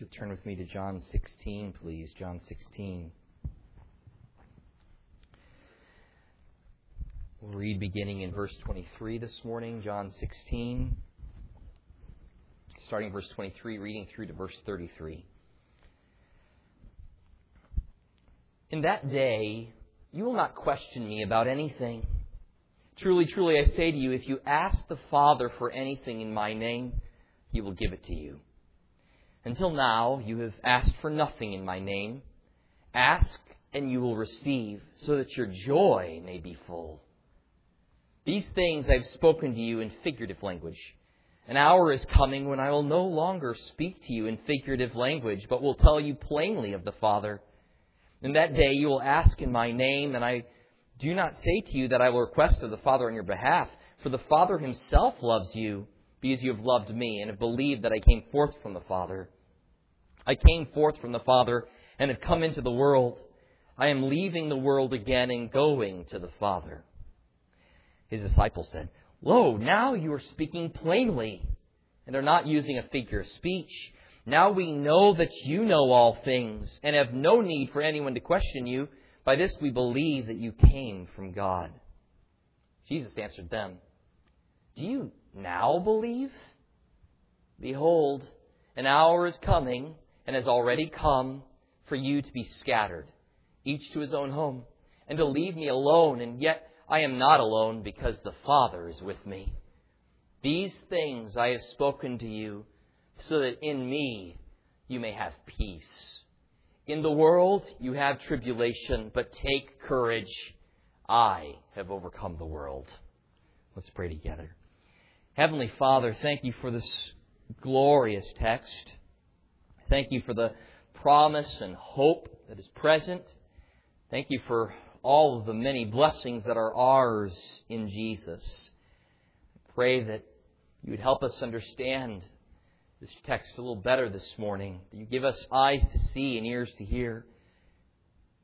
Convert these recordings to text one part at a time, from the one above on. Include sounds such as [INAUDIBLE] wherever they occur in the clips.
If you'll turn with me to John 16, please. John 16. We'll read beginning in verse 23 this morning, John 16, starting verse 23, reading through to verse 33. In that day, you will not question me about anything. Truly, truly, I say to you, if you ask the Father for anything in my name, he will give it to you. Until now, you have asked for nothing in my name. Ask, and you will receive, so that your joy may be full. These things I have spoken to you in figurative language. An hour is coming when I will no longer speak to you in figurative language, but will tell you plainly of the Father. In that day you will ask in my name, and I do not say to you that I will request of the Father on your behalf, for the Father himself loves you because you have loved me and have believed that I came forth from the Father. I came forth from the Father and have come into the world. I am leaving the world again and going to the Father. His disciples said, Lo, now you are speaking plainly and are not using a figure of speech. Now we know that you know all things and have no need for anyone to question you. By this we believe that you came from God. Jesus answered them, Do you now believe? Behold, an hour is coming and has already come for you to be scattered, each to his own home, and to leave me alone, and yet I am not alone because the Father is with me. These things I have spoken to you so that in me you may have peace. In the world you have tribulation, but take courage. I have overcome the world. Let's pray together. Heavenly Father, thank you for this glorious text. Thank you for the promise and hope that is present. Thank you for all of the many blessings that are ours in Jesus. I pray that you would help us understand this text a little better this morning. That you give us eyes to see and ears to hear.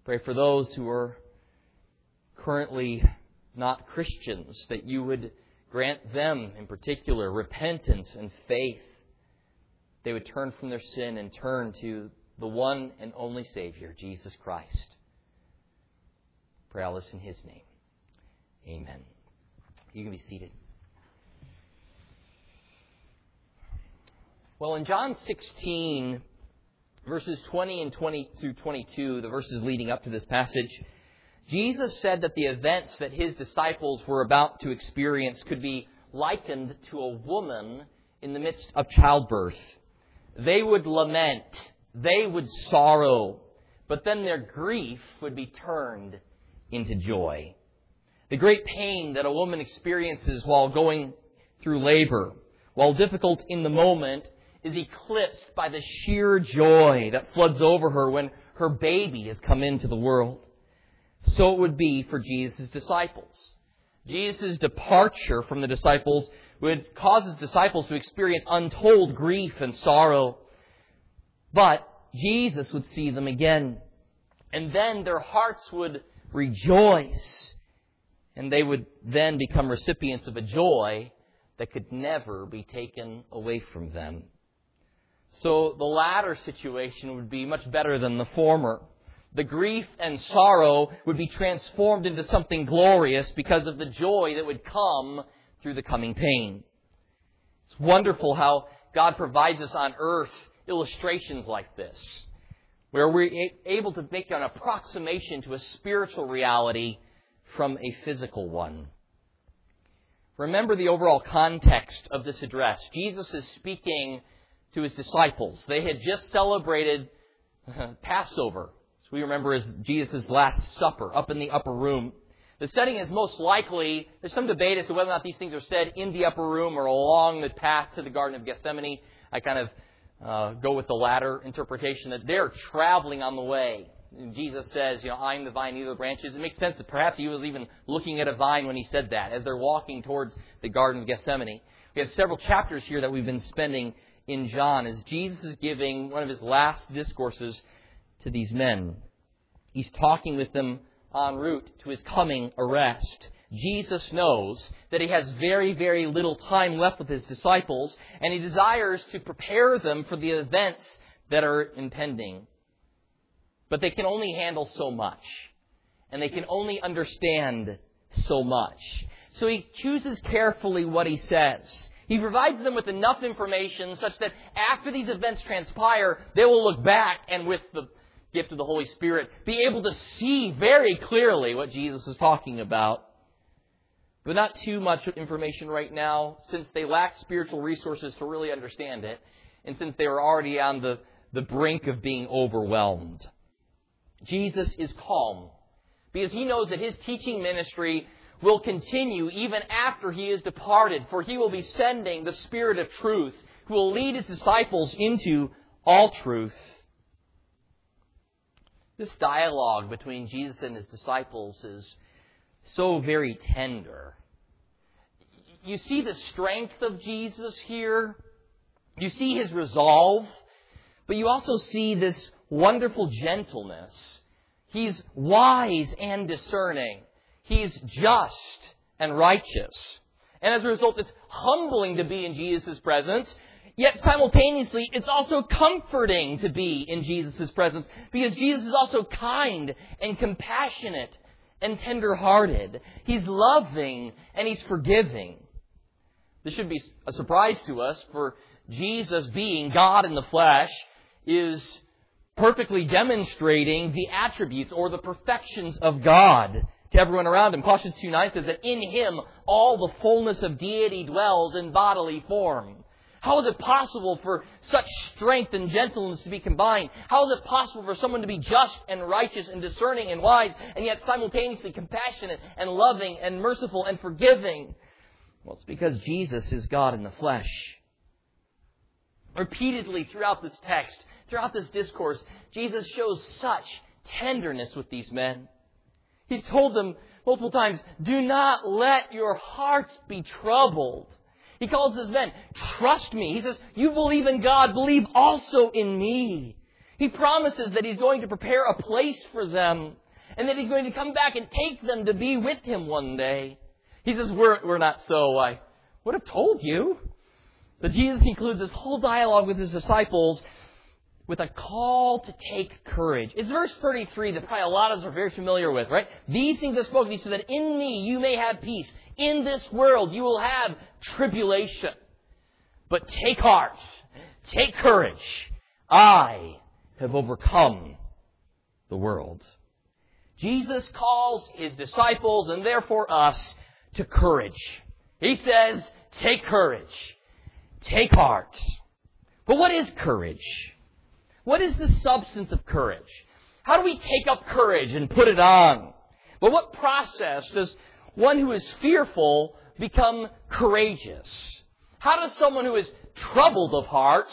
Pray for those who are currently not Christians, that you would Grant them, in particular, repentance and faith. They would turn from their sin and turn to the one and only Savior, Jesus Christ. Pray all this in His name. Amen. You can be seated. Well, in John 16, verses 20 and 20 through 22, the verses leading up to this passage, Jesus said that the events that his disciples were about to experience could be likened to a woman in the midst of childbirth. They would lament, they would sorrow, but then their grief would be turned into joy. The great pain that a woman experiences while going through labor, while difficult in the moment, is eclipsed by the sheer joy that floods over her when her baby has come into the world so it would be for Jesus' disciples. Jesus' departure from the disciples would cause his disciples to experience untold grief and sorrow. But Jesus would see them again. And then their hearts would rejoice. And they would then become recipients of a joy that could never be taken away from them. So the latter situation would be much better than the former the grief and sorrow would be transformed into something glorious because of the joy that would come through the coming pain. It's wonderful how God provides us on earth illustrations like this, where we're able to make an approximation to a spiritual reality from a physical one. Remember the overall context of this address. Jesus is speaking to his disciples. They had just celebrated [LAUGHS] Passover so we remember as Jesus' Last Supper up in the upper room. The setting is most likely, there's some debate as to whether or not these things are said in the upper room or along the path to the Garden of Gethsemane. I kind of uh, go with the latter interpretation that they're traveling on the way. And Jesus says, you know, I'm the vine, you the branches. It makes sense that perhaps he was even looking at a vine when he said that, as they're walking towards the Garden of Gethsemane. We have several chapters here that we've been spending in John as Jesus is giving one of his last discourses to these men. He's talking with them en route to his coming arrest. Jesus knows that he has very, very little time left with his disciples, and he desires to prepare them for the events that are impending. But they can only handle so much. And they can only understand so much. So he chooses carefully what he says. He provides them with enough information such that after these events transpire, they will look back and with the gift of the Holy Spirit be able to see very clearly what Jesus is talking about. But not too much information right now since they lack spiritual resources to really understand it and since they were already on the, the brink of being overwhelmed. Jesus is calm because he knows that his teaching ministry will continue even after he is departed, for he will be sending the Spirit of truth who will lead his disciples into all truth. This dialogue between Jesus and his disciples is so very tender. You see the strength of Jesus here. You see his resolve. But you also see this wonderful gentleness. He's wise and discerning. He's just and righteous. And as a result, it's humbling to be in Jesus' presence. Yet simultaneously, it's also comforting to be in Jesus' presence because Jesus is also kind and compassionate and tender-hearted. He's loving and he's forgiving. This should be a surprise to us for Jesus being God in the flesh is perfectly demonstrating the attributes or the perfections of God to everyone around him. Colossians 2 9 says that in him all the fullness of deity dwells in bodily form. How is it possible for such strength and gentleness to be combined? How is it possible for someone to be just and righteous and discerning and wise and yet simultaneously compassionate and loving and merciful and forgiving? Well, it's because Jesus is God in the flesh. Repeatedly throughout this text, throughout this discourse, Jesus shows such tenderness with these men. He's told them multiple times, do not let your hearts be troubled. He calls his men, trust me. He says, you believe in God, believe also in me. He promises that he's going to prepare a place for them and that he's going to come back and take them to be with him one day. He says, we're, we're not so. I would have told you. But Jesus concludes this whole dialogue with his disciples with a call to take courage. It's verse 33 that probably a lot of us are very familiar with, right? These things are spoken to you so that in me you may have peace. In this world you will have tribulation. But take heart. Take courage. I have overcome the world. Jesus calls his disciples and therefore us to courage. He says, take courage. Take heart. But what is courage? What is the substance of courage? How do we take up courage and put it on? But what process does one who is fearful become courageous? How does someone who is troubled of heart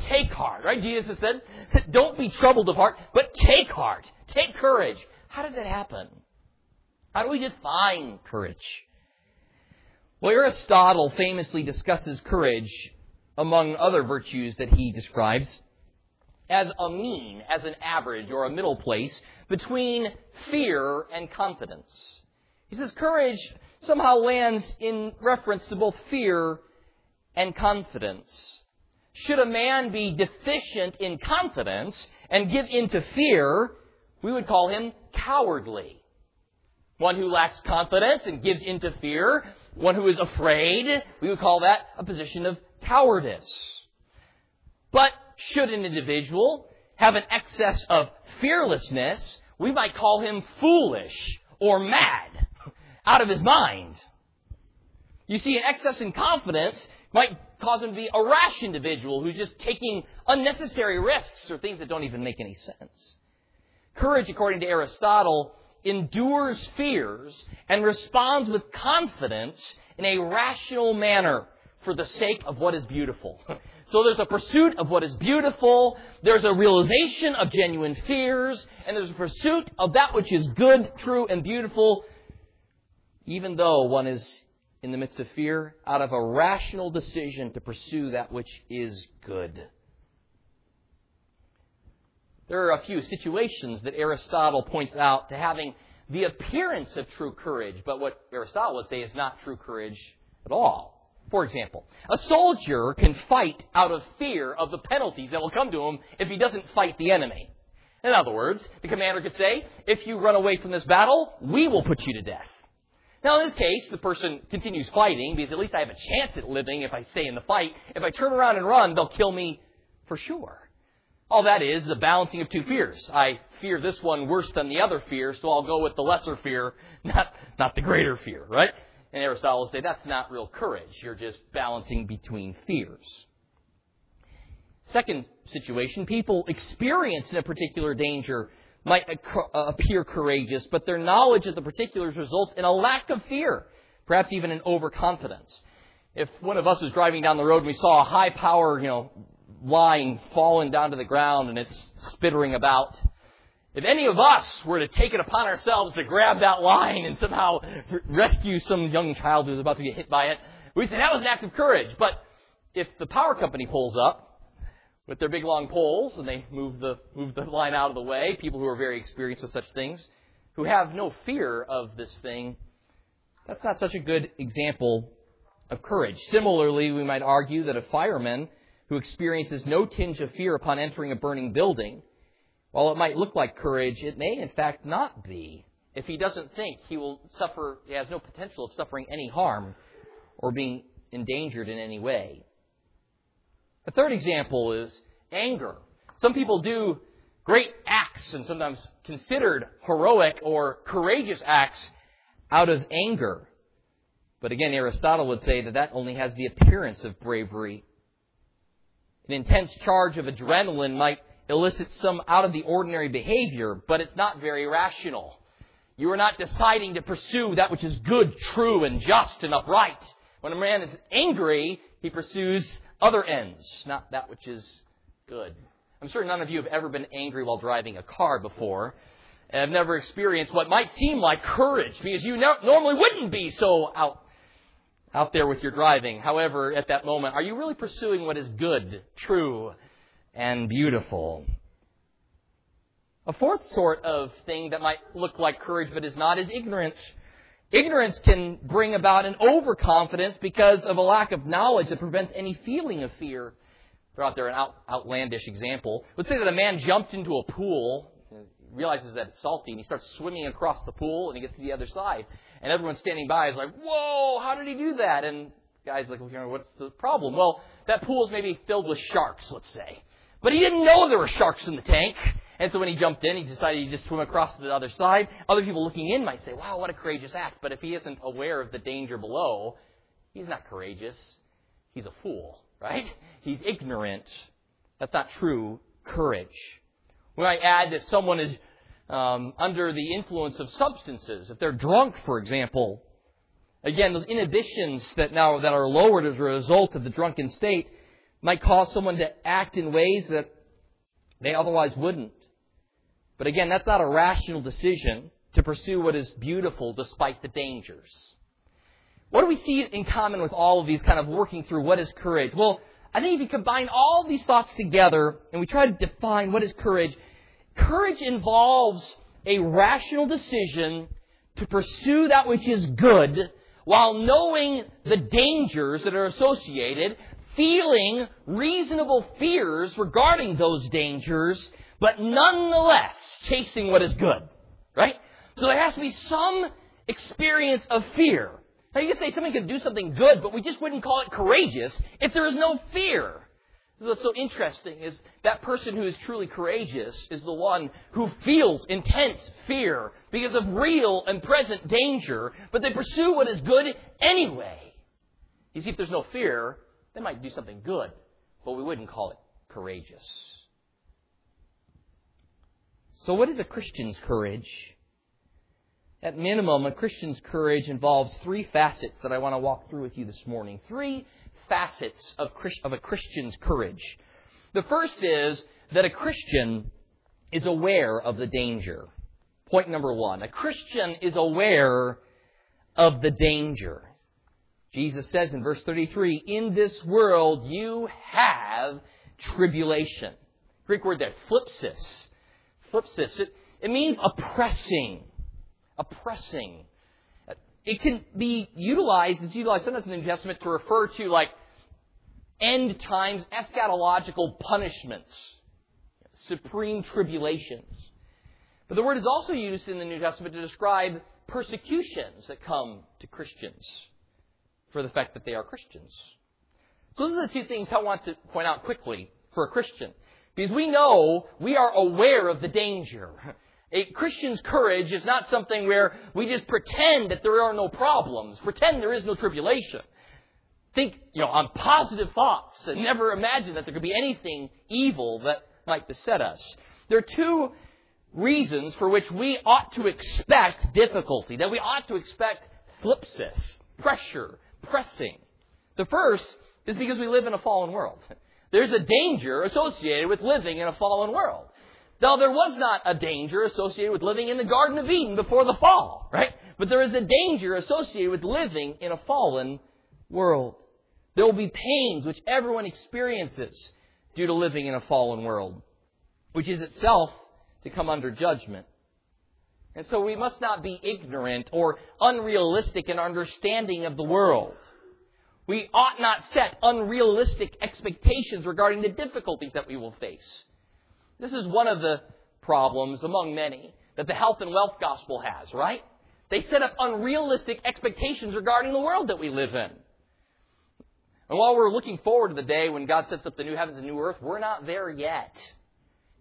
take heart? Right? Jesus said, [LAUGHS] don't be troubled of heart, but take heart. Take courage. How does it happen? How do we define courage? Well, Aristotle famously discusses courage among other virtues that he describes as a mean, as an average or a middle place between fear and confidence. He says courage somehow lands in reference to both fear and confidence. Should a man be deficient in confidence and give in to fear, we would call him cowardly. One who lacks confidence and gives into fear, one who is afraid, we would call that a position of cowardice. But should an individual have an excess of fearlessness, we might call him foolish or mad, out of his mind. You see, an excess in confidence might cause him to be a rash individual who's just taking unnecessary risks or things that don't even make any sense. Courage, according to Aristotle, endures fears and responds with confidence in a rational manner for the sake of what is beautiful. [LAUGHS] So there's a pursuit of what is beautiful, there's a realization of genuine fears, and there's a pursuit of that which is good, true, and beautiful, even though one is in the midst of fear, out of a rational decision to pursue that which is good. There are a few situations that Aristotle points out to having the appearance of true courage, but what Aristotle would say is not true courage at all. For example, a soldier can fight out of fear of the penalties that will come to him if he doesn't fight the enemy. In other words, the commander could say, if you run away from this battle, we will put you to death. Now, in this case, the person continues fighting because at least I have a chance at living if I stay in the fight. If I turn around and run, they'll kill me for sure. All that is is a balancing of two fears. I fear this one worse than the other fear, so I'll go with the lesser fear, not, not the greater fear, right? And Aristotle will say that's not real courage. You're just balancing between fears. Second situation, people experienced in a particular danger might appear courageous, but their knowledge of the particulars results in a lack of fear, perhaps even an overconfidence. If one of us was driving down the road and we saw a high power, you know, line falling down to the ground and it's spittering about, if any of us were to take it upon ourselves to grab that line and somehow rescue some young child who's about to get hit by it, we'd say that was an act of courage. But if the power company pulls up with their big long poles and they move the, move the line out of the way, people who are very experienced with such things, who have no fear of this thing, that's not such a good example of courage. Similarly, we might argue that a fireman who experiences no tinge of fear upon entering a burning building while it might look like courage, it may in fact not be. If he doesn't think he will suffer, he has no potential of suffering any harm or being endangered in any way. A third example is anger. Some people do great acts and sometimes considered heroic or courageous acts out of anger. But again, Aristotle would say that that only has the appearance of bravery. An intense charge of adrenaline might elicits some out of the ordinary behavior, but it's not very rational. You are not deciding to pursue that which is good, true, and just and upright. When a man is angry, he pursues other ends, not that which is good. I'm sure none of you have ever been angry while driving a car before, and have never experienced what might seem like courage, because you no- normally wouldn't be so out, out there with your driving. However, at that moment, are you really pursuing what is good, true, and beautiful. A fourth sort of thing that might look like courage but is not is ignorance. Ignorance can bring about an overconfidence because of a lack of knowledge that prevents any feeling of fear. Throw out there an out, outlandish example. Let's say that a man jumped into a pool, realizes that it's salty, and he starts swimming across the pool, and he gets to the other side. And everyone standing by is like, "Whoa! How did he do that?" And guys like, well, "What's the problem?" Well, that pool is maybe filled with sharks, let's say. But he didn't know there were sharks in the tank. And so when he jumped in, he decided to just swim across to the other side. Other people looking in might say, wow, what a courageous act. But if he isn't aware of the danger below, he's not courageous. He's a fool, right? He's ignorant. That's not true courage. We might add that someone is um, under the influence of substances. If they're drunk, for example, again, those inhibitions that now that are lowered as a result of the drunken state might cause someone to act in ways that they otherwise wouldn't. But again, that's not a rational decision to pursue what is beautiful despite the dangers. What do we see in common with all of these kind of working through what is courage? Well, I think if you combine all these thoughts together and we try to define what is courage, courage involves a rational decision to pursue that which is good while knowing the dangers that are associated feeling reasonable fears regarding those dangers, but nonetheless chasing what is good. Right? So there has to be some experience of fear. Now you could say somebody could do something good, but we just wouldn't call it courageous if there is no fear. What's so interesting is that person who is truly courageous is the one who feels intense fear because of real and present danger, but they pursue what is good anyway. You see, if there's no fear, they might do something good, but we wouldn't call it courageous. So, what is a Christian's courage? At minimum, a Christian's courage involves three facets that I want to walk through with you this morning. Three facets of, of a Christian's courage. The first is that a Christian is aware of the danger. Point number one. A Christian is aware of the danger. Jesus says in verse 33, in this world you have tribulation. Greek word there, thlipsis. Thlipsis. It, it means oppressing. Oppressing. it can be utilized, it's utilized sometimes in the New Testament to refer to like end times eschatological punishments, supreme tribulations. But the word is also used in the New Testament to describe persecutions that come to Christians for the fact that they are Christians. So those are the two things I want to point out quickly for a Christian. Because we know, we are aware of the danger. A Christian's courage is not something where we just pretend that there are no problems, pretend there is no tribulation. Think, you know, on positive thoughts and never imagine that there could be anything evil that might beset us. There are two reasons for which we ought to expect difficulty, that we ought to expect thlipsis, pressure, pressing. The first is because we live in a fallen world. There's a danger associated with living in a fallen world. Now, there was not a danger associated with living in the Garden of Eden before the fall, right? But there is a danger associated with living in a fallen world. There will be pains which everyone experiences due to living in a fallen world, which is itself to come under judgment. And so we must not be ignorant or unrealistic in our understanding of the world. We ought not set unrealistic expectations regarding the difficulties that we will face. This is one of the problems among many that the health and wealth gospel has, right? They set up unrealistic expectations regarding the world that we live in. And while we're looking forward to the day when God sets up the new heavens and new earth, we're not there yet.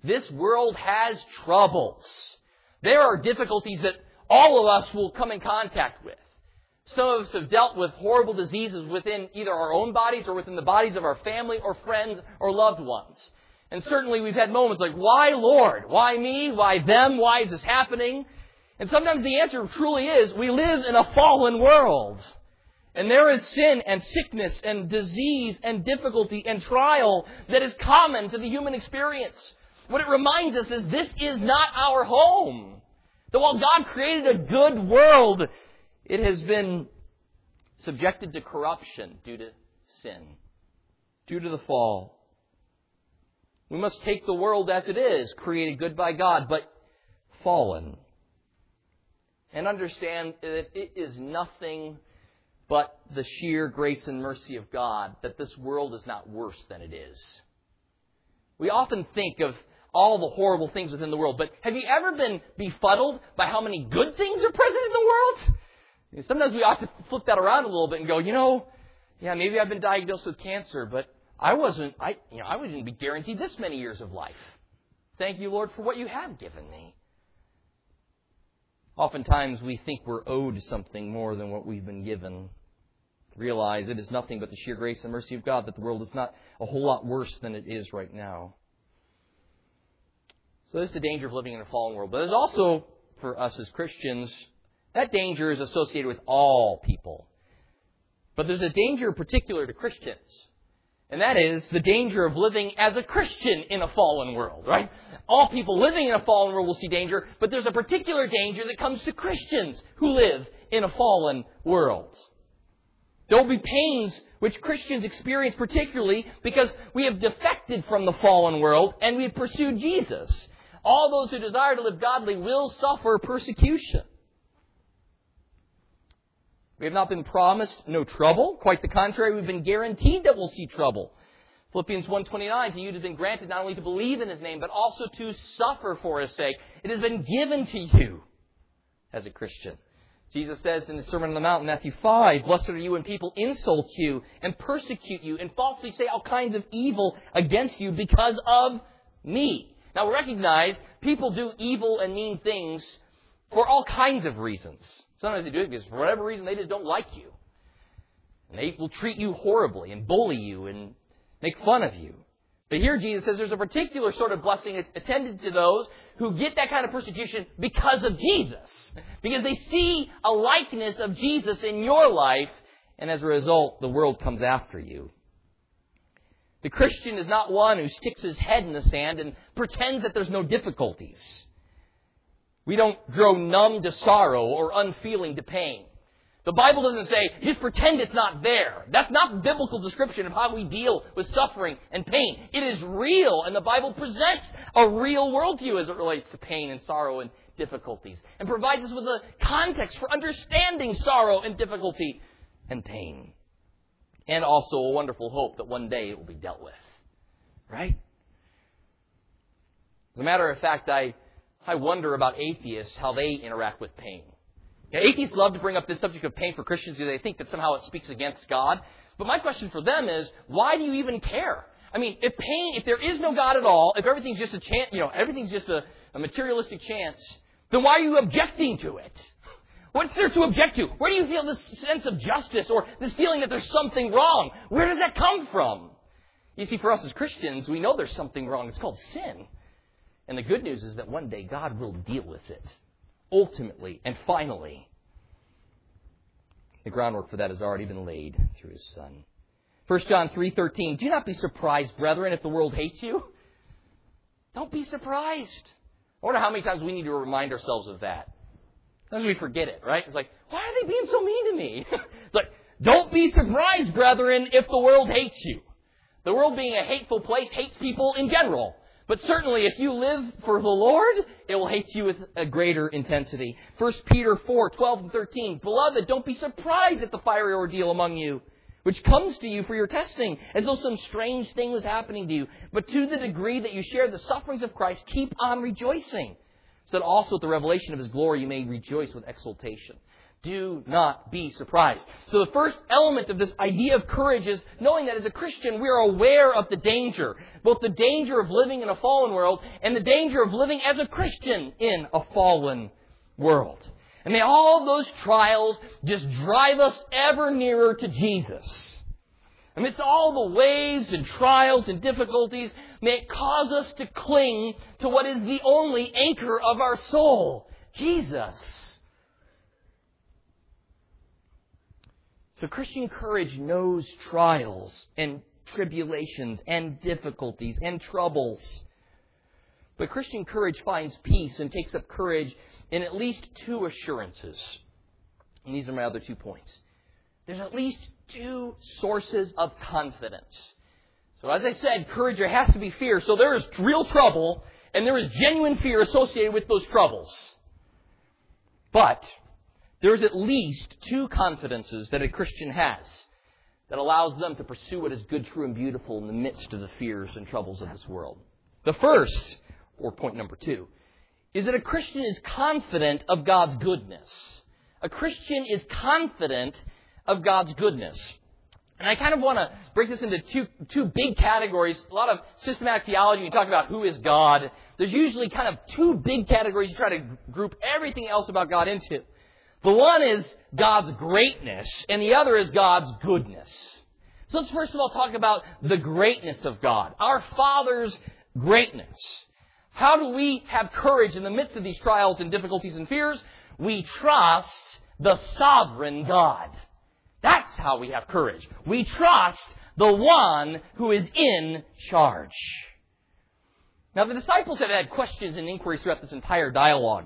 This world has troubles. There are difficulties that all of us will come in contact with. Some of us have dealt with horrible diseases within either our own bodies or within the bodies of our family or friends or loved ones. And certainly we've had moments like, why Lord? Why me? Why them? Why is this happening? And sometimes the answer truly is, we live in a fallen world. And there is sin and sickness and disease and difficulty and trial that is common to the human experience. What it reminds us is this is not our home. That while God created a good world, it has been subjected to corruption due to sin, due to the fall. We must take the world as it is, created good by God, but fallen. And understand that it is nothing but the sheer grace and mercy of God that this world is not worse than it is. We often think of all the horrible things within the world, but have you ever been befuddled by how many good things are present in the world? Sometimes we ought to flip that around a little bit and go, you know, yeah, maybe I've been diagnosed with cancer, but I wasn't, I, you know, I wouldn't be guaranteed this many years of life. Thank you, Lord, for what you have given me. Oftentimes we think we're owed something more than what we've been given. Realize it is nothing but the sheer grace and mercy of God that the world is not a whole lot worse than it is right now. So there's the danger of living in a fallen world. But there's also, for us as Christians, that danger is associated with all people. But there's a danger particular to Christians. And that is the danger of living as a Christian in a fallen world, right? All people living in a fallen world will see danger, but there's a particular danger that comes to Christians who live in a fallen world. There will be pains which Christians experience particularly because we have defected from the fallen world and we have pursued Jesus. All those who desire to live godly will suffer persecution. We have not been promised no trouble. Quite the contrary, we've been guaranteed that we'll see trouble. Philippians 1.29, to you it has been granted not only to believe in His name, but also to suffer for His sake. It has been given to you as a Christian. Jesus says in the Sermon on the Mount, Matthew 5, Blessed are you when people insult you and persecute you and falsely say all kinds of evil against you because of me. Now recognize people do evil and mean things for all kinds of reasons. Sometimes they do it because for whatever reason they just don't like you. And they will treat you horribly and bully you and make fun of you. But here Jesus says there's a particular sort of blessing attended to those who get that kind of persecution because of Jesus. Because they see a likeness of Jesus in your life, and as a result, the world comes after you. The Christian is not one who sticks his head in the sand and pretends that there's no difficulties. We don't grow numb to sorrow or unfeeling to pain. The Bible doesn't say, just pretend it's not there. That's not the biblical description of how we deal with suffering and pain. It is real, and the Bible presents a real world to you as it relates to pain and sorrow and difficulties and provides us with a context for understanding sorrow and difficulty and pain. And also a wonderful hope that one day it will be dealt with. Right? As a matter of fact, I, I wonder about atheists, how they interact with pain. Now, atheists love to bring up this subject of pain for Christians because they think that somehow it speaks against God. But my question for them is, why do you even care? I mean, if pain, if there is no God at all, if everything's just a chance, you know, everything's just a, a materialistic chance, then why are you objecting to it? What's there to object to? Where do you feel this sense of justice or this feeling that there's something wrong? Where does that come from? You see, for us as Christians, we know there's something wrong. It's called sin. And the good news is that one day God will deal with it. Ultimately and finally. The groundwork for that has already been laid through his son. 1 John 3:13 Do not be surprised, brethren, if the world hates you. Don't be surprised. I wonder how many times we need to remind ourselves of that. Sometimes we forget it, right? It's like, why are they being so mean to me? [LAUGHS] it's like, don't be surprised, brethren, if the world hates you. The world being a hateful place hates people in general. But certainly, if you live for the Lord, it will hate you with a greater intensity. 1 Peter 4, 12 and 13. Beloved, don't be surprised at the fiery ordeal among you, which comes to you for your testing, as though some strange thing was happening to you. But to the degree that you share the sufferings of Christ, keep on rejoicing, so that also at the revelation of his glory you may rejoice with exultation. Do not be surprised. So the first element of this idea of courage is knowing that as a Christian we are aware of the danger. Both the danger of living in a fallen world and the danger of living as a Christian in a fallen world. And may all those trials just drive us ever nearer to Jesus. Amidst all the waves and trials and difficulties, may it cause us to cling to what is the only anchor of our soul, Jesus. So Christian courage knows trials and tribulations and difficulties and troubles. But Christian courage finds peace and takes up courage in at least two assurances. And these are my other two points. There's at least two sources of confidence. So as I said, courage, there has to be fear. So there is real trouble and there is genuine fear associated with those troubles. But there's at least two confidences that a Christian has that allows them to pursue what is good, true, and beautiful in the midst of the fears and troubles of this world. The first, or point number two, is that a Christian is confident of God's goodness. A Christian is confident of God's goodness. And I kind of want to break this into two, two big categories. A lot of systematic theology, you talk about who is God. There's usually kind of two big categories you try to group everything else about God into. The one is God's greatness, and the other is God's goodness. So let's first of all talk about the greatness of God, our Father's greatness. How do we have courage in the midst of these trials and difficulties and fears? We trust the sovereign God. That's how we have courage. We trust the one who is in charge. Now, the disciples have had questions and inquiries throughout this entire dialogue.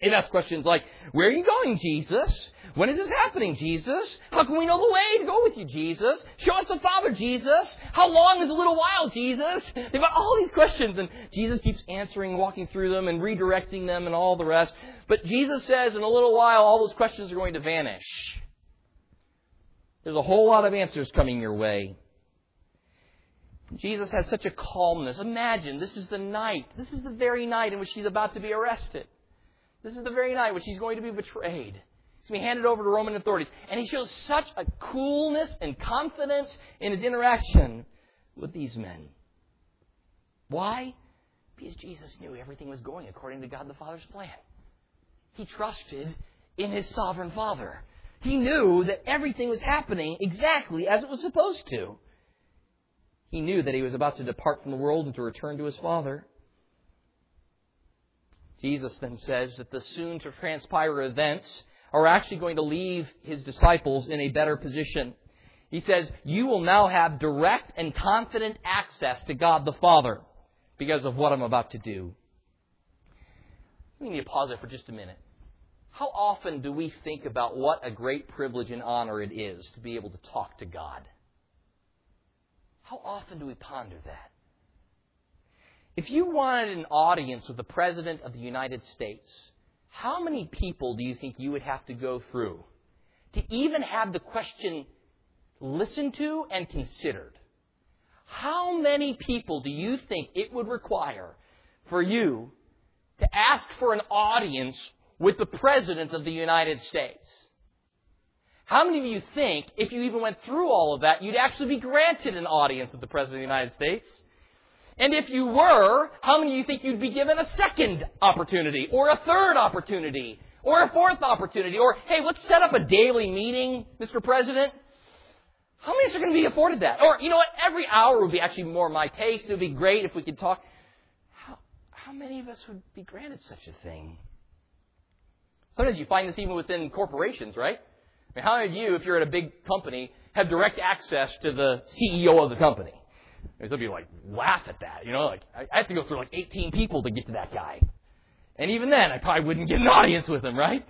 They've asked questions like, Where are you going, Jesus? When is this happening, Jesus? How can we know the way to go with you, Jesus? Show us the Father, Jesus. How long is a little while, Jesus? They've got all these questions, and Jesus keeps answering, walking through them, and redirecting them, and all the rest. But Jesus says, in a little while, all those questions are going to vanish. There's a whole lot of answers coming your way. Jesus has such a calmness. Imagine, this is the night. This is the very night in which he's about to be arrested. This is the very night in which he's going to be betrayed. He's going to be handed over to Roman authorities. And he shows such a coolness and confidence in his interaction with these men. Why? Because Jesus knew everything was going according to God the Father's plan. He trusted in his sovereign Father. He knew that everything was happening exactly as it was supposed to. He knew that he was about to depart from the world and to return to his Father. Jesus then says that the soon to transpire events are actually going to leave his disciples in a better position. He says, You will now have direct and confident access to God the Father because of what I'm about to do. We need to pause there for just a minute. How often do we think about what a great privilege and honor it is to be able to talk to God? How often do we ponder that? If you wanted an audience with the President of the United States, how many people do you think you would have to go through to even have the question listened to and considered? How many people do you think it would require for you to ask for an audience with the President of the United States? How many of you think, if you even went through all of that, you'd actually be granted an audience with the President of the United States? And if you were, how many of you think you'd be given a second opportunity, or a third opportunity, or a fourth opportunity, or, hey, let's set up a daily meeting, Mr. President? How many of us are going to be afforded that? Or, you know what, every hour would be actually more my taste. It would be great if we could talk. How, how many of us would be granted such a thing? Sometimes you find this even within corporations, right? I mean, how many of you, if you're at a big company, have direct access to the CEO of the company? Some people like laugh at that, you know, like I have to go through like 18 people to get to that guy. And even then, I probably wouldn't get an audience with him, right?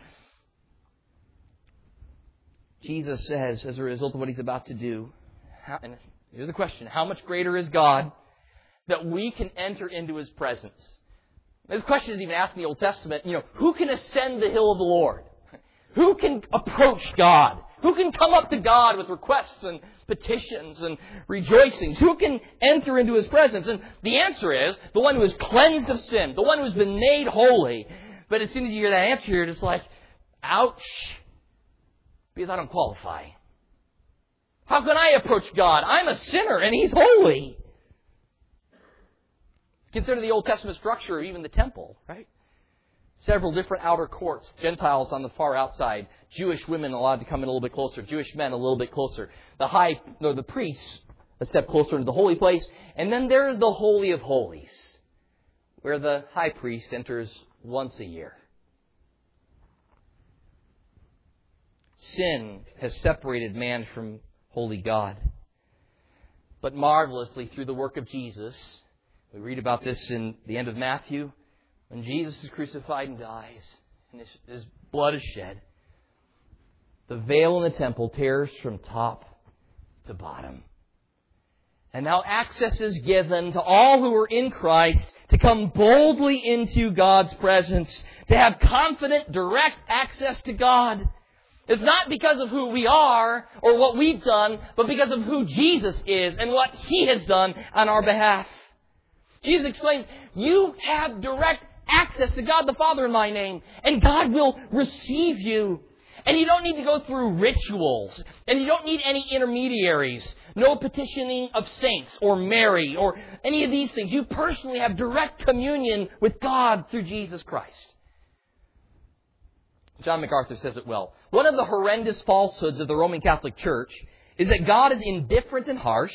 Jesus says, as a result of what he's about to do, how, and here's the question how much greater is God that we can enter into his presence? This question is even asked in the Old Testament, you know, who can ascend the hill of the Lord? Who can approach God? Who can come up to God with requests and petitions and rejoicings? Who can enter into His presence? And the answer is the one who is cleansed of sin, the one who has been made holy. But as soon as you hear that answer, you're just like, ouch, because I don't qualify. How can I approach God? I'm a sinner and He's holy. Consider the Old Testament structure of even the temple, right? several different outer courts, Gentiles on the far outside, Jewish women allowed to come in a little bit closer, Jewish men a little bit closer, the high, no, the priests a step closer into the holy place, and then there is the Holy of Holies, where the high priest enters once a year. Sin has separated man from holy God. But marvelously, through the work of Jesus, we read about this in the end of Matthew, when Jesus is crucified and dies, and his, his blood is shed, the veil in the temple tears from top to bottom. And now access is given to all who are in Christ to come boldly into God's presence, to have confident, direct access to God. It's not because of who we are or what we've done, but because of who Jesus is and what He has done on our behalf. Jesus explains, you have direct access to God the Father in my name, and God will receive you. And you don't need to go through rituals, and you don't need any intermediaries. No petitioning of saints or Mary or any of these things. You personally have direct communion with God through Jesus Christ. John MacArthur says it well. One of the horrendous falsehoods of the Roman Catholic Church is that God is indifferent and harsh,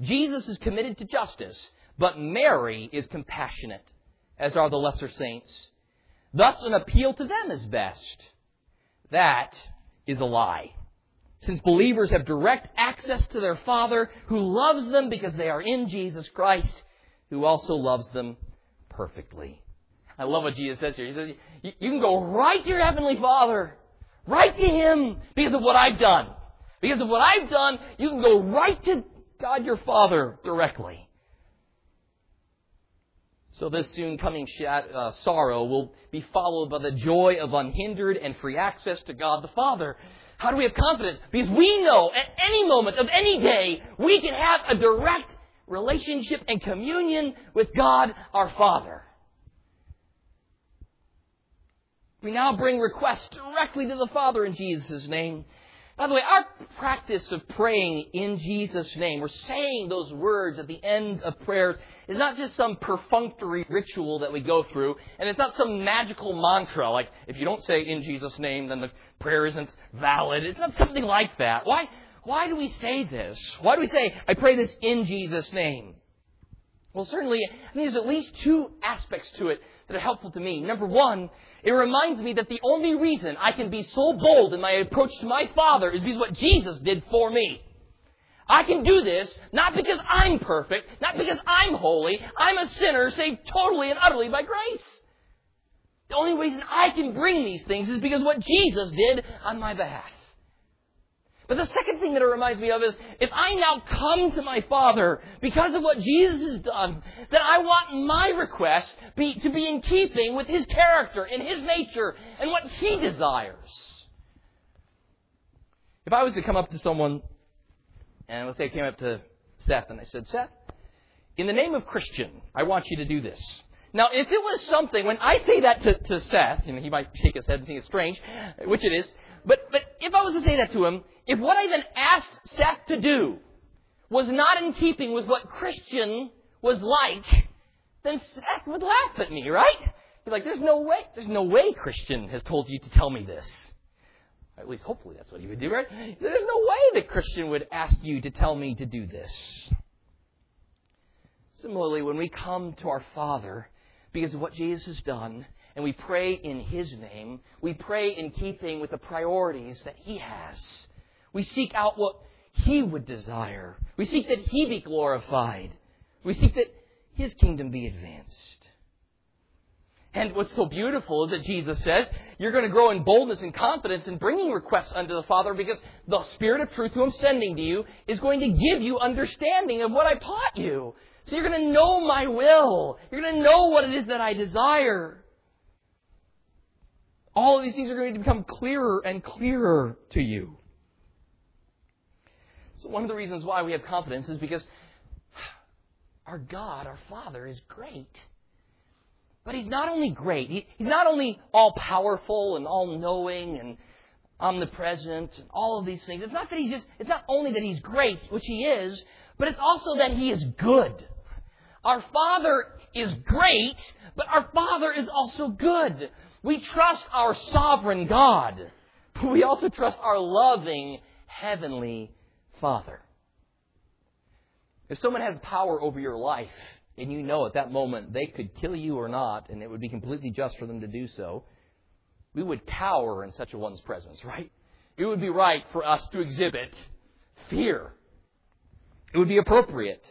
Jesus is committed to justice, but Mary is compassionate as are the lesser saints. Thus, an appeal to them is best. That is a lie. Since believers have direct access to their Father, who loves them because they are in Jesus Christ, who also loves them perfectly. I love what Jesus says here. He says, You can go right to your Heavenly Father, right to Him, because of what I've done. Because of what I've done, you can go right to God your Father directly. So this soon coming uh, sorrow will be followed by the joy of unhindered and free access to God the Father. How do we have confidence? Because we know at any moment of any day we can have a direct relationship and communion with God our Father. We now bring requests directly to the Father in Jesus' name. By the way, our practice of praying in Jesus' name, we're saying those words at the end of prayers, is not just some perfunctory ritual that we go through, and it's not some magical mantra, like if you don't say in Jesus' name, then the prayer isn't valid. It's not something like that. Why, why do we say this? Why do we say, I pray this in Jesus' name? Well, certainly, there's at least two aspects to it that are helpful to me. Number one, it reminds me that the only reason I can be so bold in my approach to my Father is because what Jesus did for me. I can do this not because I'm perfect, not because I'm holy. I'm a sinner saved totally and utterly by grace. The only reason I can bring these things is because what Jesus did on my behalf. But the second thing that it reminds me of is if I now come to my Father because of what Jesus has done, then I want my request be, to be in keeping with His character and His nature and what He desires. If I was to come up to someone, and let's say I came up to Seth and I said, Seth, in the name of Christian, I want you to do this. Now, if it was something, when I say that to, to Seth, you know, he might shake his head and think it's strange, which it is, but, but if I was to say that to him, if what I then asked Seth to do was not in keeping with what Christian was like, then Seth would laugh at me, right? He's like, there's no way, there's no way Christian has told you to tell me this. At least hopefully that's what he would do, right? There's no way that Christian would ask you to tell me to do this. Similarly, when we come to our Father because of what Jesus has done, and we pray in His name, we pray in keeping with the priorities that He has. We seek out what He would desire. We seek that He be glorified. We seek that His kingdom be advanced. And what's so beautiful is that Jesus says you're going to grow in boldness and confidence in bringing requests unto the Father because the Spirit of truth who I'm sending to you is going to give you understanding of what I taught you. So you're going to know my will. You're going to know what it is that I desire. All of these things are going to become clearer and clearer to you. So one of the reasons why we have confidence is because our God, our Father, is great. But He's not only great, he, He's not only all powerful and all knowing and omnipresent and all of these things. It's not that He's just, it's not only that He's great, which He is, but it's also that He is good. Our Father is great, but our Father is also good. We trust our sovereign God, but [LAUGHS] we also trust our loving heavenly Father. If someone has power over your life, and you know at that moment they could kill you or not, and it would be completely just for them to do so, we would cower in such a one's presence, right? It would be right for us to exhibit fear. It would be appropriate.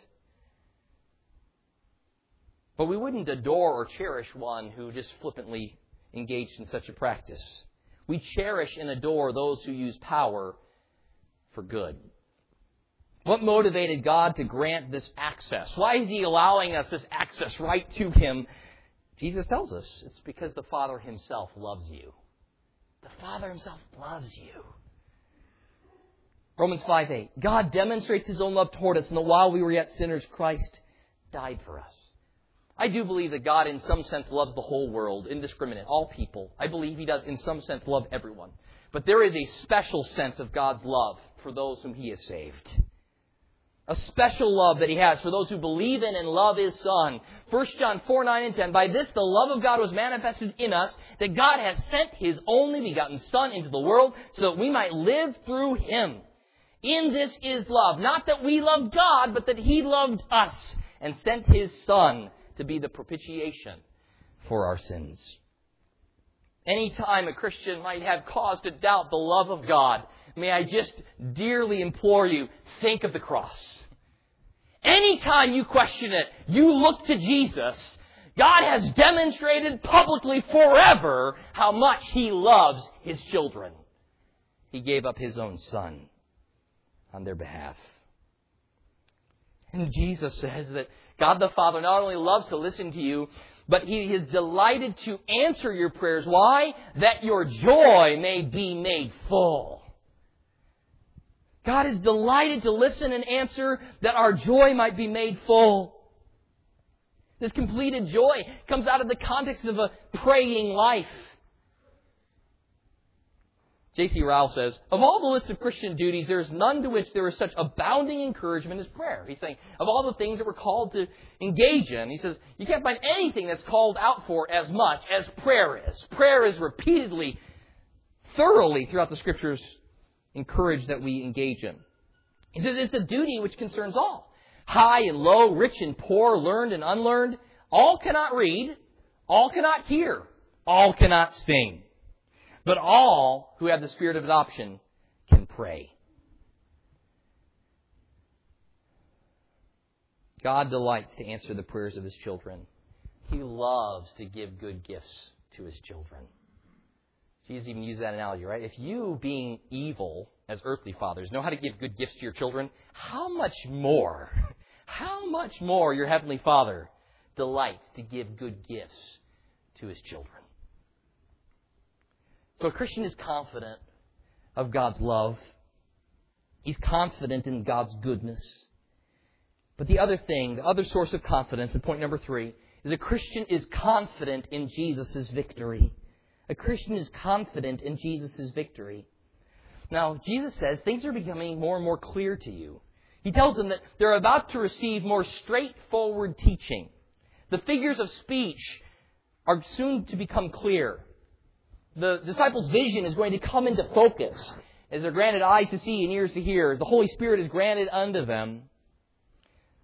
But we wouldn't adore or cherish one who just flippantly engaged in such a practice. We cherish and adore those who use power for good. What motivated God to grant this access? Why is He allowing us this access right to Him? Jesus tells us it's because the Father Himself loves you. The Father Himself loves you. Romans 5 8. God demonstrates His own love toward us, and while we were yet sinners, Christ died for us. I do believe that God, in some sense, loves the whole world, indiscriminate, all people. I believe He does, in some sense, love everyone. But there is a special sense of God's love for those whom He has saved a special love that he has for those who believe in and love his son. 1 John 4, 9, and 10. By this the love of God was manifested in us, that God has sent his only begotten son into the world so that we might live through him. In this is love. Not that we loved God, but that he loved us and sent his son to be the propitiation for our sins. Any time a Christian might have cause to doubt the love of God, may I just dearly implore you, think of the cross. Anytime you question it, you look to Jesus. God has demonstrated publicly forever how much He loves His children. He gave up His own Son on their behalf. And Jesus says that God the Father not only loves to listen to you, but He is delighted to answer your prayers. Why? That your joy may be made full. God is delighted to listen and answer that our joy might be made full. This completed joy comes out of the context of a praying life. J.C. Ryle says, of all the list of Christian duties, there is none to which there is such abounding encouragement as prayer. He's saying, of all the things that we're called to engage in, he says, you can't find anything that's called out for as much as prayer is. Prayer is repeatedly, thoroughly throughout the scriptures encouraged that we engage in. He says it's a duty which concerns all. High and low, rich and poor, learned and unlearned, all cannot read, all cannot hear, all cannot sing. But all who have the spirit of adoption can pray. God delights to answer the prayers of his children. He loves to give good gifts to his children. Jesus even used that analogy, right? If you, being evil as earthly fathers know how to give good gifts to your children, how much more, [LAUGHS] how much more your Heavenly Father delights to give good gifts to His children. So a Christian is confident of God's love. He's confident in God's goodness. But the other thing, the other source of confidence, and point number three, is a Christian is confident in Jesus' victory. A Christian is confident in Jesus' victory. Now, Jesus says things are becoming more and more clear to you. He tells them that they're about to receive more straightforward teaching. The figures of speech are soon to become clear. The disciples' vision is going to come into focus as they're granted eyes to see and ears to hear, as the Holy Spirit is granted unto them.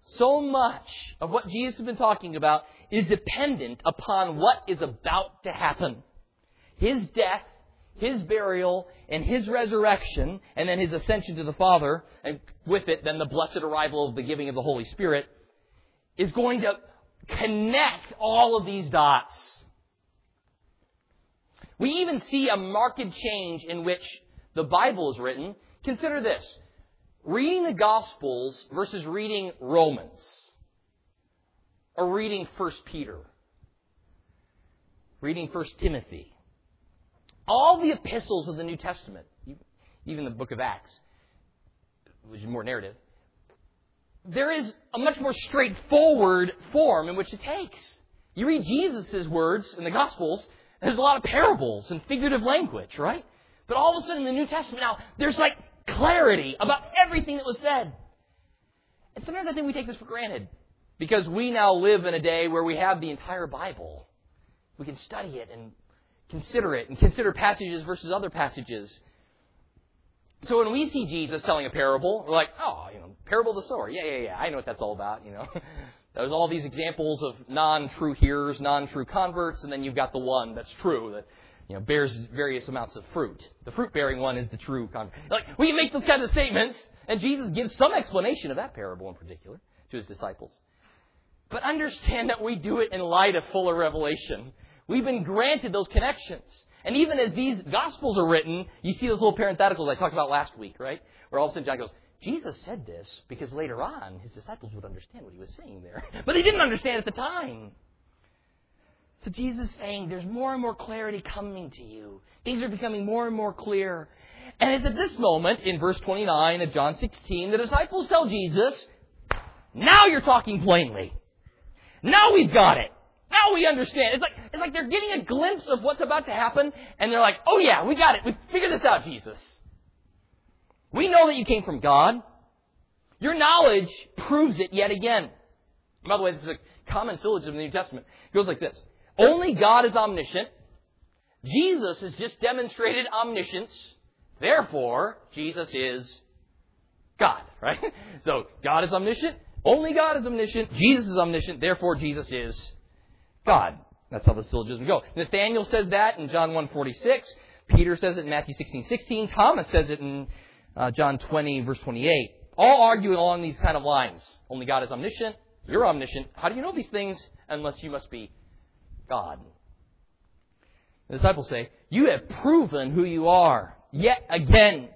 So much of what Jesus has been talking about is dependent upon what is about to happen. His death, His burial, and His resurrection, and then His ascension to the Father, and with it, then the blessed arrival of the giving of the Holy Spirit, is going to connect all of these dots. We even see a marked change in which the Bible is written. Consider this reading the Gospels versus reading Romans or reading 1 Peter, reading 1 Timothy. All the epistles of the New Testament, even the book of Acts, which is more narrative, there is a much more straightforward form in which it takes. You read Jesus' words in the Gospels, there's a lot of parables and figurative language, right? But all of a sudden in the New Testament now, there's like clarity about everything that was said. And sometimes I think we take this for granted because we now live in a day where we have the entire Bible. We can study it and consider it and consider passages versus other passages. So when we see Jesus telling a parable, we're like, oh, you know, parable of the sower. Yeah, yeah, yeah. I know what that's all about, you know. [LAUGHS] There's all these examples of non-true hearers, non-true converts, and then you've got the one that's true that you know bears various amounts of fruit. The fruit-bearing one is the true convert. Like we make those kinds of statements, and Jesus gives some explanation of that parable in particular to his disciples. But understand that we do it in light of fuller revelation. We've been granted those connections. And even as these Gospels are written, you see those little parentheticals I talked about last week, right? Where all of a sudden John goes, Jesus said this because later on his disciples would understand what he was saying there. [LAUGHS] But they didn't understand at the time. So Jesus is saying there's more and more clarity coming to you. Things are becoming more and more clear. And it's at this moment, in verse 29 of John 16, the disciples tell Jesus, now you're talking plainly. Now we've got it. Now we understand. It's like, it's like they're getting a glimpse of what's about to happen, and they're like, oh yeah, we got it. We figured this out, Jesus. We know that you came from God. Your knowledge proves it yet again. By the way, this is a common syllogism in the New Testament. It goes like this. Only God is omniscient. Jesus has just demonstrated omniscience. Therefore, Jesus is God, [LAUGHS] right? So, God is omniscient. Only God is omniscient. Jesus is omniscient. Therefore, Jesus is God. That's how the syllogism go. Nathaniel says that in John 1.46. Peter says it in Matthew 16.16. Thomas says it in uh, John 20, verse 28. All argue along these kind of lines. Only God is omniscient. You're omniscient. How do you know these things unless you must be God? The disciples say, You have proven who you are yet again.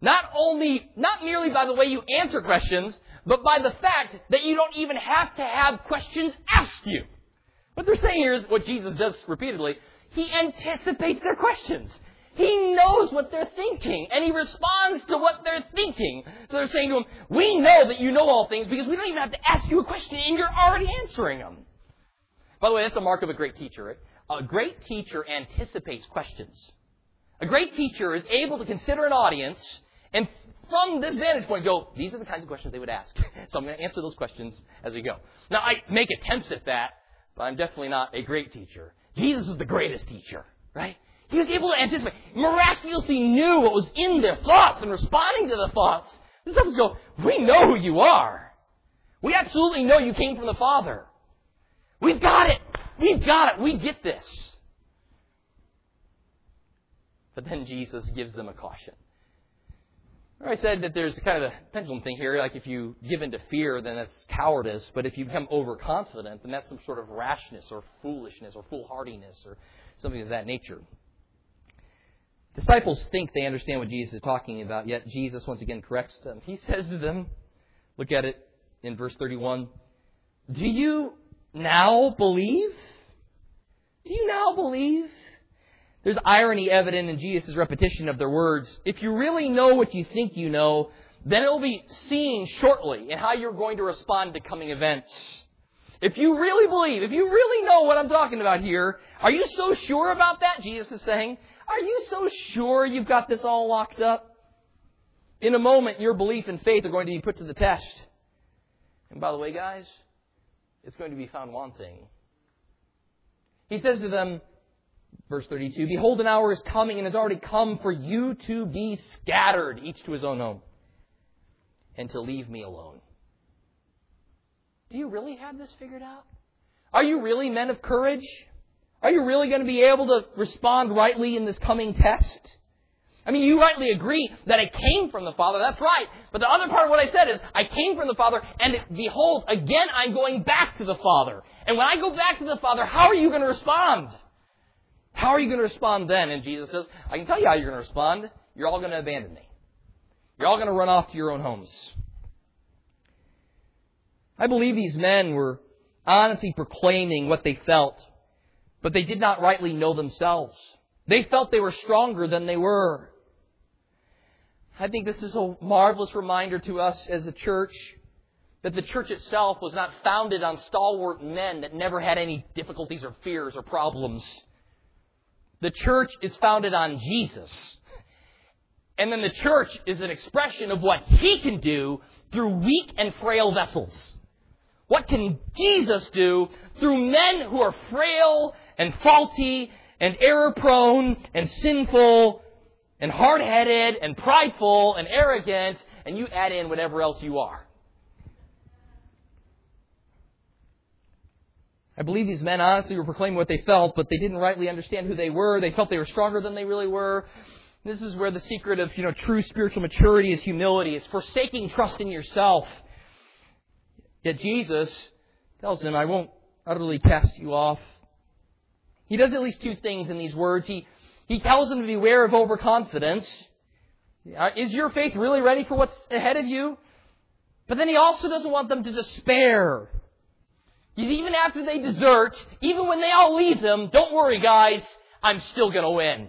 Not only, not merely by the way you answer questions, but by the fact that you don't even have to have questions asked you. What they're saying here is what Jesus does repeatedly. He anticipates their questions. He knows what they're thinking, and he responds to what they're thinking. So they're saying to him, We know that you know all things because we don't even have to ask you a question, and you're already answering them. By the way, that's a mark of a great teacher. Right? A great teacher anticipates questions. A great teacher is able to consider an audience and from this vantage point go, these are the kinds of questions they would ask. [LAUGHS] so I'm going to answer those questions as we go. Now, I make attempts at that, but I'm definitely not a great teacher. Jesus was the greatest teacher, right? He was able to anticipate, miraculously knew what was in their thoughts and responding to the thoughts. The disciples go, we know who you are. We absolutely know you came from the Father. We've got it. We've got it. We get this. But then Jesus gives them a caution. I said that there's kind of a pendulum thing here. Like if you give in to fear, then that's cowardice. But if you become overconfident, then that's some sort of rashness or foolishness or foolhardiness or something of that nature. Disciples think they understand what Jesus is talking about, yet Jesus once again corrects them. He [LAUGHS] says to them, look at it in verse 31, Do you now believe? Do you now believe? There's irony evident in Jesus' repetition of their words. If you really know what you think you know, then it will be seen shortly in how you're going to respond to coming events. If you really believe, if you really know what I'm talking about here, are you so sure about that? Jesus is saying, are you so sure you've got this all locked up? In a moment, your belief and faith are going to be put to the test. And by the way, guys, it's going to be found wanting. He says to them, verse 32, Behold, an hour is coming and has already come for you to be scattered, each to his own home, and to leave me alone. Do you really have this figured out? Are you really men of courage? Are you really going to be able to respond rightly in this coming test? I mean, you rightly agree that I came from the Father. That's right. But the other part of what I said is, I came from the Father, and behold, again, I'm going back to the Father. And when I go back to the Father, how are you going to respond? How are you going to respond then? And Jesus says, I can tell you how you're going to respond. You're all going to abandon me. You're all going to run off to your own homes. I believe these men were honestly proclaiming what they felt, but they did not rightly know themselves. They felt they were stronger than they were. I think this is a marvelous reminder to us as a church that the church itself was not founded on stalwart men that never had any difficulties or fears or problems. The church is founded on Jesus. And then the church is an expression of what He can do through weak and frail vessels. What can Jesus do through men who are frail and faulty and error prone and sinful and hard headed and prideful and arrogant, and you add in whatever else you are? I believe these men honestly were proclaiming what they felt, but they didn't rightly understand who they were. They felt they were stronger than they really were. This is where the secret of, you know, true spiritual maturity is humility. It's forsaking trust in yourself. Yet Jesus tells them, I won't utterly cast you off. He does at least two things in these words. He, he tells them to beware of overconfidence. Uh, is your faith really ready for what's ahead of you? But then he also doesn't want them to despair. He's even after they desert, even when they all leave him, don't worry guys, I'm still gonna win.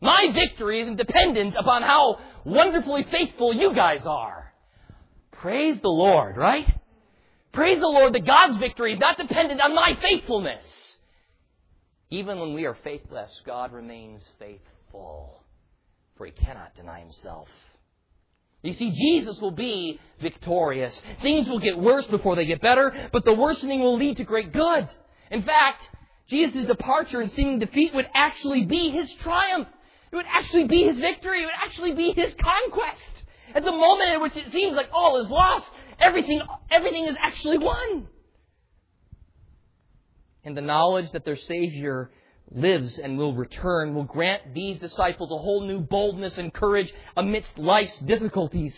My victory isn't dependent upon how wonderfully faithful you guys are. Praise the Lord, right? Praise the Lord that God's victory is not dependent on my faithfulness. Even when we are faithless, God remains faithful, for he cannot deny himself. You see, Jesus will be victorious. Things will get worse before they get better, but the worsening will lead to great good. In fact, Jesus' departure and seeming defeat would actually be his triumph. It would actually be his victory. It would actually be his conquest. At the moment in which it seems like all is lost, everything, everything is actually won. And the knowledge that their Savior lives and will return will grant these disciples a whole new boldness and courage amidst life's difficulties.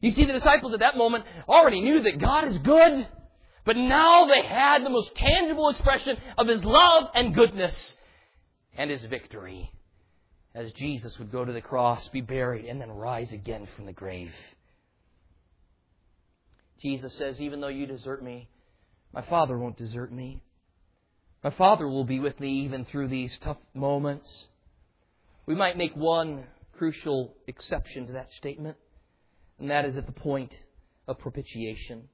You see, the disciples at that moment already knew that God is good, but now they had the most tangible expression of His love and goodness and His victory as Jesus would go to the cross, be buried, and then rise again from the grave. Jesus says, Even though you desert me, my Father won't desert me. My Father will be with me even through these tough moments. We might make one crucial exception to that statement, and that is at the point of propitiation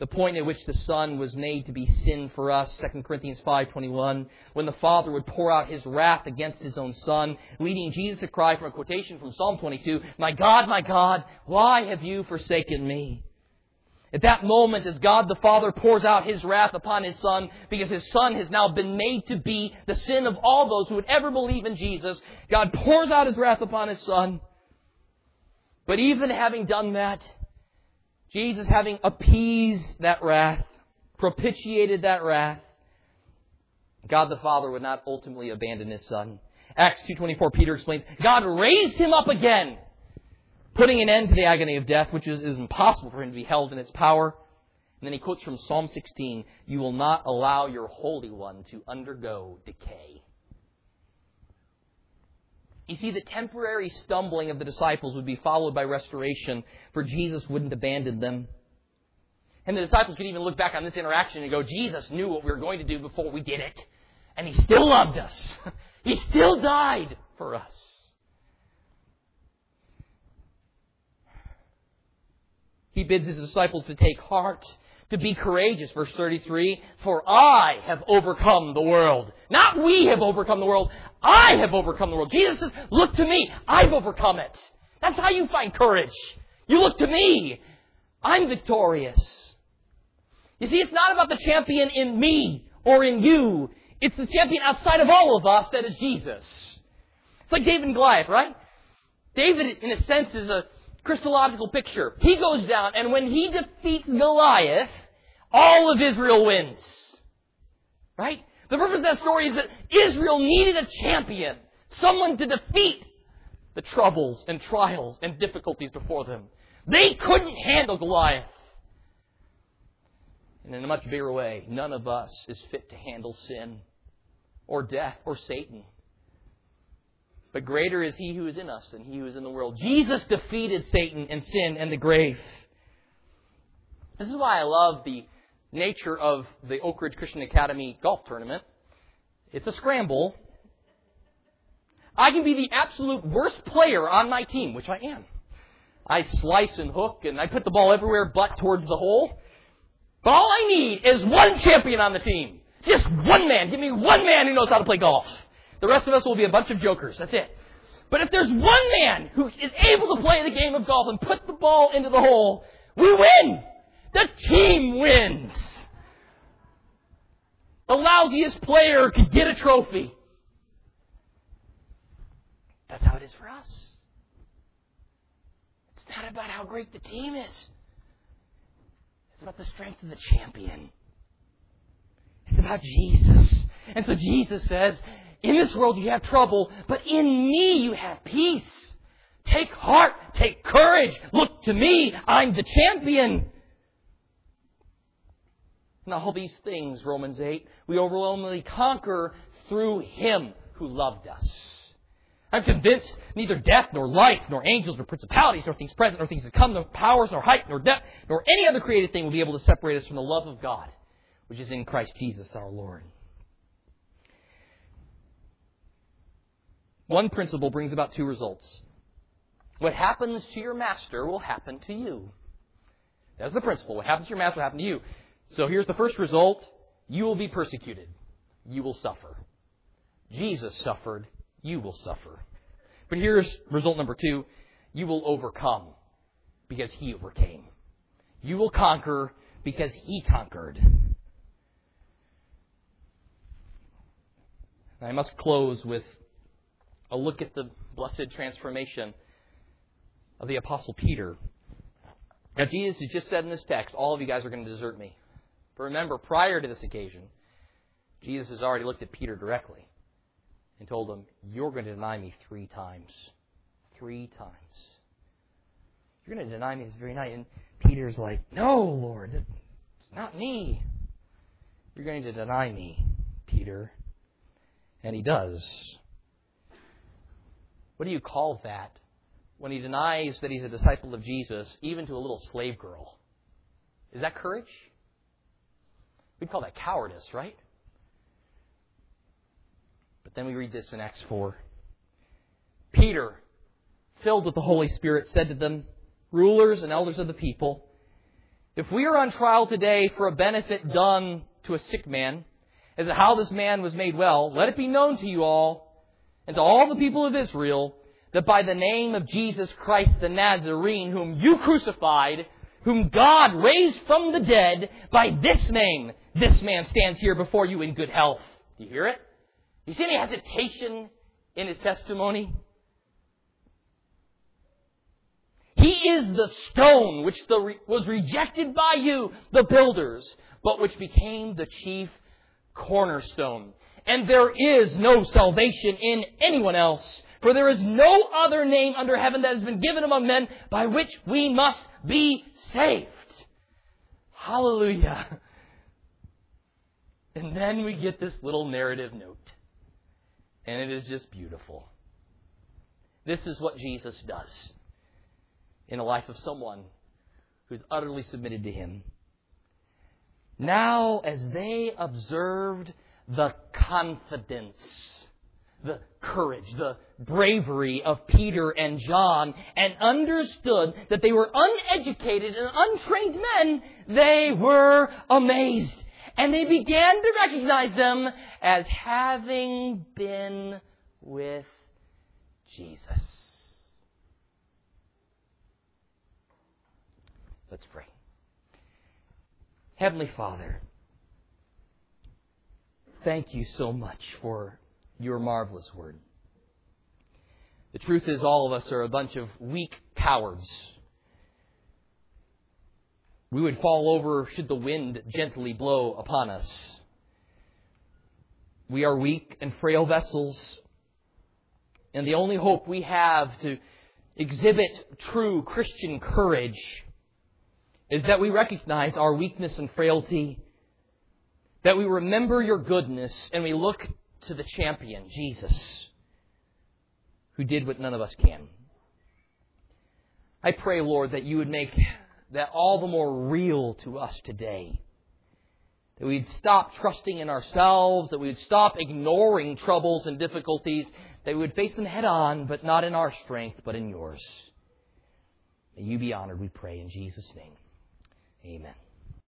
the point at which the Son was made to be sin for us, 2 Corinthians 5.21, when the Father would pour out His wrath against His own Son, leading Jesus to cry from a quotation from Psalm 22, My God, my God, why have you forsaken me? At that moment, as God the Father pours out His wrath upon His Son, because His Son has now been made to be the sin of all those who would ever believe in Jesus, God pours out His wrath upon His Son. But even having done that, Jesus having appeased that wrath, propitiated that wrath, God the Father would not ultimately abandon his son. Acts 2.24, Peter explains, God raised him up again, putting an end to the agony of death, which is, is impossible for him to be held in its power. And then he quotes from Psalm 16, You will not allow your Holy One to undergo decay. You see, the temporary stumbling of the disciples would be followed by restoration, for Jesus wouldn't abandon them. And the disciples could even look back on this interaction and go, Jesus knew what we were going to do before we did it, and He still loved us. [LAUGHS] he still died for us. He bids His disciples to take heart to be courageous. Verse 33, for I have overcome the world. Not we have overcome the world. I have overcome the world. Jesus says, look to me. I've overcome it. That's how you find courage. You look to me. I'm victorious. You see, it's not about the champion in me or in you. It's the champion outside of all of us that is Jesus. It's like David and Goliath, right? David, in a sense, is a Christological picture. He goes down, and when he defeats Goliath, all of Israel wins. Right? The purpose of that story is that Israel needed a champion, someone to defeat the troubles and trials and difficulties before them. They couldn't handle Goliath. And in a much bigger way, none of us is fit to handle sin or death or Satan. But greater is he who is in us than he who is in the world. Jesus defeated Satan and sin and the grave. This is why I love the nature of the Oak Ridge Christian Academy golf tournament. It's a scramble. I can be the absolute worst player on my team, which I am. I slice and hook and I put the ball everywhere but towards the hole. But all I need is one champion on the team. Just one man. Give me one man who knows how to play golf. The rest of us will be a bunch of jokers. That's it. But if there's one man who is able to play the game of golf and put the ball into the hole, we win. The team wins. The lousiest player could get a trophy. That's how it is for us. It's not about how great the team is. It's about the strength of the champion. It's about Jesus. And so Jesus says, in this world you have trouble, but in me you have peace. Take heart, take courage, look to me, I'm the champion. And all these things, Romans 8, we overwhelmingly conquer through Him who loved us. I'm convinced neither death, nor life, nor angels, nor principalities, nor things present, nor things to come, nor powers, nor height, nor depth, nor any other created thing will be able to separate us from the love of God, which is in Christ Jesus our Lord. One principle brings about two results. What happens to your master will happen to you. That's the principle. What happens to your master will happen to you. So here's the first result. You will be persecuted. You will suffer. Jesus suffered. You will suffer. But here's result number two. You will overcome because he overcame. You will conquer because he conquered. I must close with a look at the blessed transformation of the Apostle Peter. Now, Jesus has just said in this text, all of you guys are going to desert me. But remember, prior to this occasion, Jesus has already looked at Peter directly and told him, You're going to deny me three times. Three times. You're going to deny me this very night. And Peter's like, No, Lord, it's not me. You're going to deny me, Peter. And he does. What do you call that when he denies that he's a disciple of Jesus, even to a little slave girl? Is that courage? We'd call that cowardice, right? But then we read this in Acts 4. Peter, filled with the Holy Spirit, said to them, Rulers and elders of the people, if we are on trial today for a benefit done to a sick man, as to how this man was made well, let it be known to you all and to all the people of Israel that by the name of Jesus Christ the Nazarene, whom you crucified, whom God raised from the dead, by this name, this man stands here before you in good health. Do you hear it? You see any hesitation in his testimony? He is the stone which the, was rejected by you, the builders, but which became the chief cornerstone and there is no salvation in anyone else. For there is no other name under heaven that has been given among men by which we must be saved. Hallelujah. [LAUGHS] And then we get this little narrative note. And it is just beautiful. This is what Jesus does in the life of someone who's utterly submitted to him. Now, as they observed the confidence, the courage, the bravery of Peter and John, and understood that they were uneducated and untrained men, they were amazed. And they began to recognize them as having been with Jesus. Let's pray. Heavenly Father, thank you so much for your marvelous word. The truth is, all of us are a bunch of weak cowards. We would fall over should the wind gently blow upon us. We are weak and frail vessels, and the only hope we have to exhibit true Christian courage is that we recognize our weakness and frailty, that we remember your goodness, and we look to the champion, Jesus, who did what none of us can. I pray, Lord, that you would make that all the more real to us today. That we'd stop trusting in ourselves, that we'd stop ignoring troubles and difficulties, that we would face them head on, but not in our strength, but in yours. May you be honored, we pray, in Jesus' name. Amen.